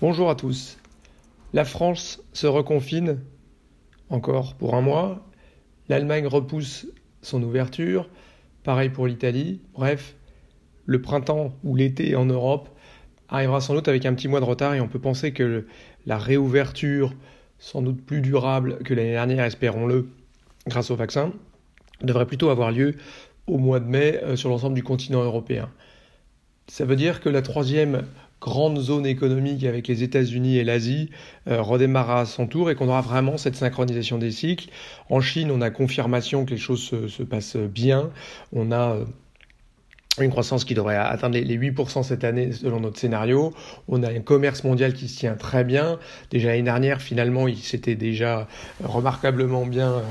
Bonjour à tous. La France se reconfine encore pour un mois. L'Allemagne repousse son ouverture. Pareil pour l'Italie. Bref, le printemps ou l'été en Europe arrivera sans doute avec un petit mois de retard et on peut penser que la réouverture, sans doute plus durable que l'année dernière, espérons-le, grâce au vaccin, devrait plutôt avoir lieu au mois de mai euh, sur l'ensemble du continent européen. Ça veut dire que la troisième grande zone économique avec les États-Unis et l'Asie euh, redémarrera à son tour et qu'on aura vraiment cette synchronisation des cycles. En Chine, on a confirmation que les choses se, passent bien. On a euh, une croissance qui devrait atteindre les 8% cette année selon notre scénario. On a un commerce mondial qui se tient très bien. Déjà l'année dernière, finalement, il s'était déjà remarquablement bien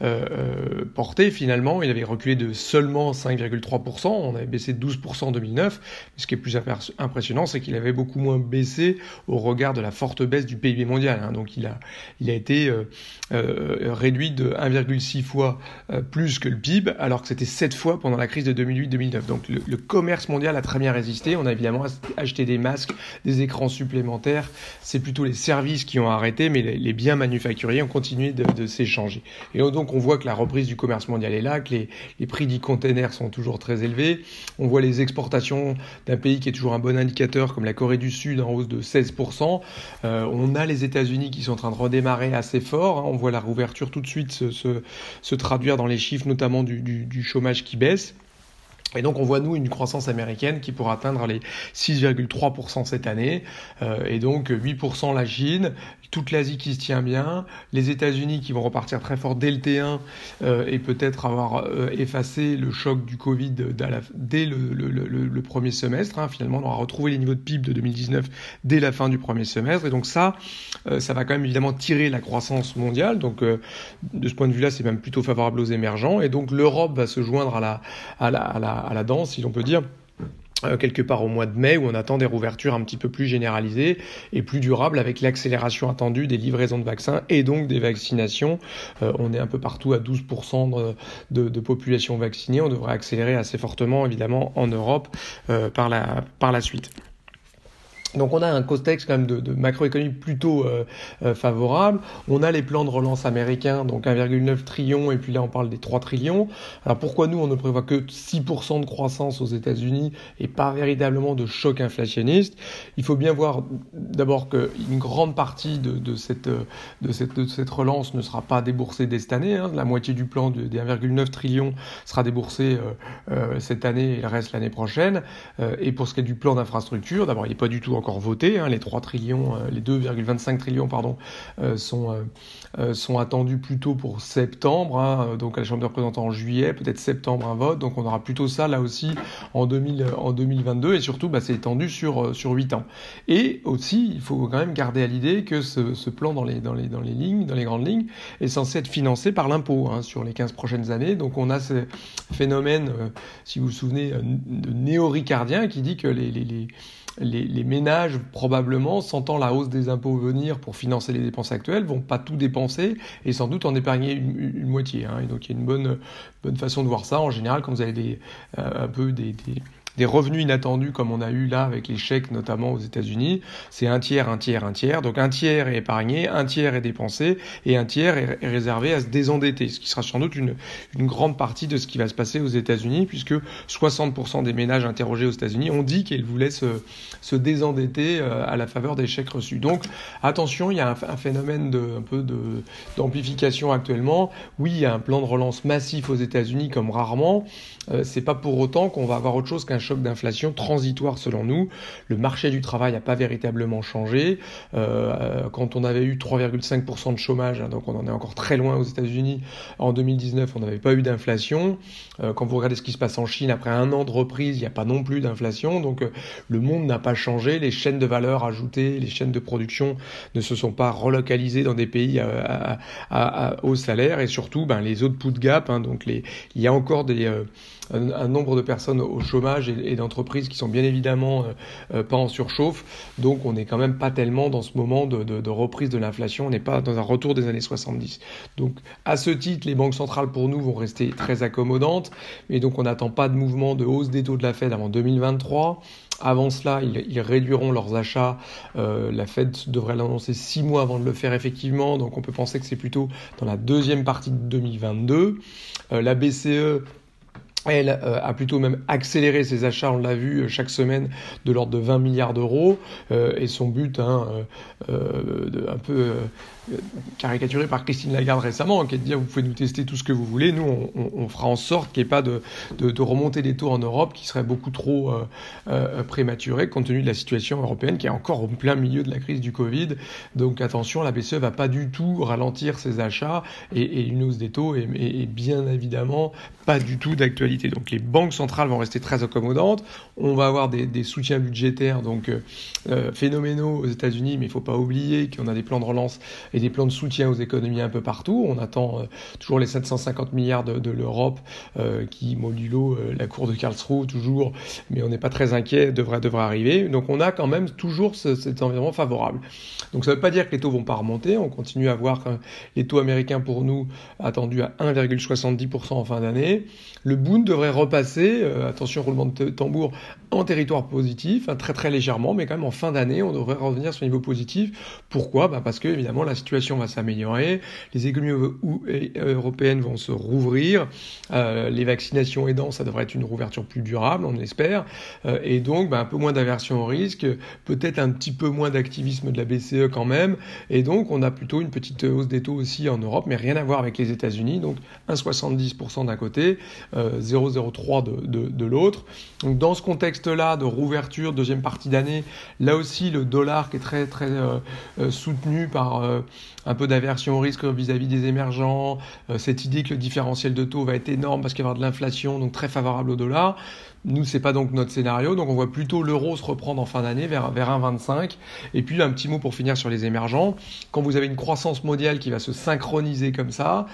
euh, euh, porté finalement. Il avait reculé de seulement 5,3%, on avait baissé de 12% en 2009. Mais ce qui est plus impressionnant, c'est qu'il avait beaucoup moins baissé au regard de la forte baisse du PIB mondial. Hein. Donc il a, il a été euh, euh réduit de 1,6 fois plus que le PIB, alors que c'était 7 fois pendant la crise de 2008-2009. Donc le, commerce mondial a très bien résisté. On a évidemment acheté des masques, des écrans supplémentaires. C'est plutôt les services qui ont arrêté, mais les, les biens manufacturiers ont continué de, de s'échanger. Et donc on voit que la reprise du commerce mondial est là, que les, prix du container sont toujours très élevés. On voit les exportations d'un pays qui est toujours un bon indicateur, comme la Corée du Sud, en hausse de 16%. Euh, on a les États-Unis qui sont en train de redémarrer assez fort. Hein. On voit la rouverture tout de suite se, traduire dans les chiffres, notamment du chômage qui baisse. Et donc on voit nous une croissance américaine qui pourra atteindre les 6,3% cette année, euh, et donc 8% la Chine, toute l'Asie qui se tient bien, les États-Unis qui vont repartir très fort dès le T1 euh, et peut-être avoir euh, effacé le choc du Covid dès le, premier semestre. Hein. Finalement, on aura retrouvé les niveaux de PIB de 2019 dès la fin du premier semestre, et donc ça, ça va quand même évidemment tirer la croissance mondiale. Donc de ce point de vue-là, c'est même plutôt favorable aux émergents, et donc l'Europe va se joindre à la, à la, à la à la danse, si l'on peut dire. Euh, quelque part au mois de mai où on attend des rouvertures un petit peu plus généralisées et plus durables avec l'accélération attendue des livraisons de vaccins et donc des vaccinations. Euh, on est un peu partout à 12% de, population vaccinée. On devrait accélérer assez fortement évidemment en Europe euh, par la suite. Donc on a un contexte quand même de, macroéconomie plutôt euh, euh, favorable. On a les plans de relance américains, donc 1,9 trillion, et puis là on parle des 3 trillions. Alors pourquoi nous on ne prévoit que 6% de croissance aux États-Unis et pas véritablement de choc inflationniste? Il faut bien voir d'abord qu'une grande partie de, cette, de, cette, de cette relance ne sera pas déboursée dès cette année. Hein. La moitié du plan de, des 1,9 trillions sera déboursée euh, cette année et le reste l'année prochaine. et pour ce qui est du plan d'infrastructure, d'abord il n'est pas du tout encore voté. Hein, les 3 trillions, euh, les 2,25 trillions pardon, euh, sont, euh, sont attendus plutôt pour septembre, hein, donc à la Chambre des représentants en juillet, peut-être septembre un vote. Donc on aura plutôt ça là aussi en, 2000, en 2022 et surtout bah, c'est étendu sur, sur 8 ans. Et aussi, il faut quand même garder à l'idée que ce, plan dans les, dans, les, dans les lignes, dans les grandes lignes, est censé être financé par l'impôt hein, sur les 15 prochaines années. Donc on a ce phénomène, si vous vous souvenez, de néo-ricardien qui dit que les les, ménages, probablement, sentant la hausse des impôts venir pour financer les dépenses actuelles, vont pas tout dépenser et sans doute en épargner une, moitié. Hein. Et donc il y a une bonne, façon de voir ça. En général, quand vous avez des, euh, un peu des revenus inattendus comme on a eu là avec les chèques notamment aux États-Unis, c'est un tiers, un tiers, un tiers. Donc un tiers est épargné, un tiers est dépensé et un tiers est, réservé à se désendetter, ce qui sera sans doute une, une grande partie de ce qui va se passer aux États-Unis puisque 60% des ménages interrogés aux États-Unis ont dit qu'ils voulaient se, se désendetter euh, à la faveur des chèques reçus. Donc attention, il y a un, phénomène de, un peu d'amplification actuellement. Oui, il y a un plan de relance massif aux États-Unis comme rarement. Euh, c'est pas pour autant qu'on va avoir autre chose qu'un choc d'inflation transitoire selon nous. Le marché du travail n'a pas véritablement changé. Euh, quand on avait eu 3,5% de chômage, hein, donc on en est encore très loin aux États-Unis, en 2019, on n'avait pas eu d'inflation. Euh, quand vous regardez ce qui se passe en Chine, après un an de reprise, il n'y a pas non plus d'inflation. Donc euh, le monde n'a pas changé. Les chaînes de valeur ajoutées, les chaînes de production ne se sont pas relocalisées dans des pays à, à, à, haut salaire. Et surtout, ben, les output gap, hein, donc il y a encore des, un, un, nombre de personnes au chômage et d'entreprises qui sont bien évidemment pas en surchauffe. Donc on n'est quand même pas tellement dans ce moment de, reprise de l'inflation, on n'est pas dans un retour des années 70. Donc à ce titre, les banques centrales pour nous vont rester très accommodantes, mais donc on n'attend pas de mouvement de hausse des taux de la Fed avant 2023. Avant cela, ils, réduiront leurs achats. Euh, la Fed devrait l'annoncer six mois avant de le faire effectivement, donc on peut penser que c'est plutôt dans la deuxième partie de 2022. Euh, la BCE elle euh, a plutôt même accéléré ses achats, on l'a vu chaque semaine, de l'ordre de 20 milliards d'euros. et son but, hein, un peu caricaturé par Christine Lagarde récemment, qui est de dire vous pouvez nous tester tout ce que vous voulez, nous on, fera en sorte qu'il n'y ait pas de, de, remontée des taux en Europe qui serait beaucoup trop euh, euh, prématurée compte tenu de la situation européenne qui est encore au plein milieu de la crise du Covid. Donc attention, la BCE va pas du tout ralentir ses achats et, une hausse des taux est, bien évidemment pas du tout d'actualité. Donc les banques centrales vont rester très accommodantes. On va avoir des, soutiens budgétaires donc euh, phénoménaux aux États-Unis, mais il faut pas oublier qu'on a des plans de relance des plans de soutien aux économies un peu partout. On attend euh, toujours les 750 milliards de, l'Europe euh, qui, modulo euh, la cour de Karlsruhe toujours, mais on n'est pas très inquiet, devrait, devrait arriver. Donc on a quand même toujours cet environnement favorable. Donc ça ne veut pas dire que les taux vont pas remonter. On continue à voir les taux américains pour nous attendus à 1,70% en fin d'année. Le Bund devrait repasser, euh, attention roulement de tambour, en territoire positif, hein, très très légèrement, mais quand même en fin d'année, on devrait revenir sur un niveau positif. Pourquoi? Bah, parce que évidemment la situation va s'améliorer, les économies euh, européennes vont se rouvrir, euh, les vaccinations aidant, ça devrait être une rouverture plus durable, on espère, et donc bah, un peu moins d'aversion au risque, peut-être un petit peu moins d'activisme de la BCE quand même, et donc on a plutôt une petite hausse des taux aussi en Europe, mais rien à voir avec les États-Unis, donc 1,70% d'un côté, 0,03 de, l'autre. Donc dans ce contexte-là de rouverture, deuxième partie d'année, là aussi le dollar qui est très très euh, euh, soutenu par euh, un peu d'aversion au risque vis-à-vis des émergents, cette idée que le différentiel de taux va être énorme parce qu'il va y avoir de l'inflation, donc très favorable au dollar. Nous, c'est pas donc notre scénario, donc on voit plutôt l'euro se reprendre en fin d'année vers, vers 1,25. Et puis un petit mot pour finir sur les émergents. Quand vous avez une croissance mondiale qui va se synchroniser comme ça,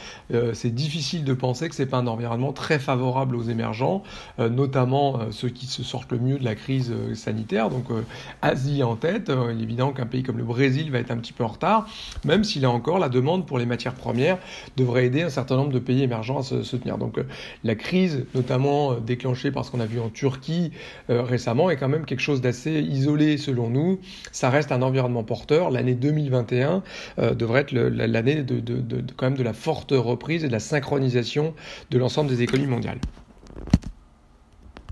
c'est difficile de penser que c'est pas un environnement très favorable aux émergents, notamment ceux qui se sortent le mieux de la crise euh, sanitaire. Donc euh, Asie en tête, euh, il est évident qu'un pays comme le Brésil va être un petit peu en retard, même s'il a encore la demande pour les matières premières devrait aider un certain nombre de pays émergents à se, tenir. Donc la crise, notamment déclenchée par ce qu'on a vu en Turquie récemment, est quand même quelque chose d'assez isolé selon nous. Ça reste un environnement porteur. L'année 2021 devrait être l'année de, de, quand même de la forte reprise et de la synchronisation de l'ensemble des économies mondiales.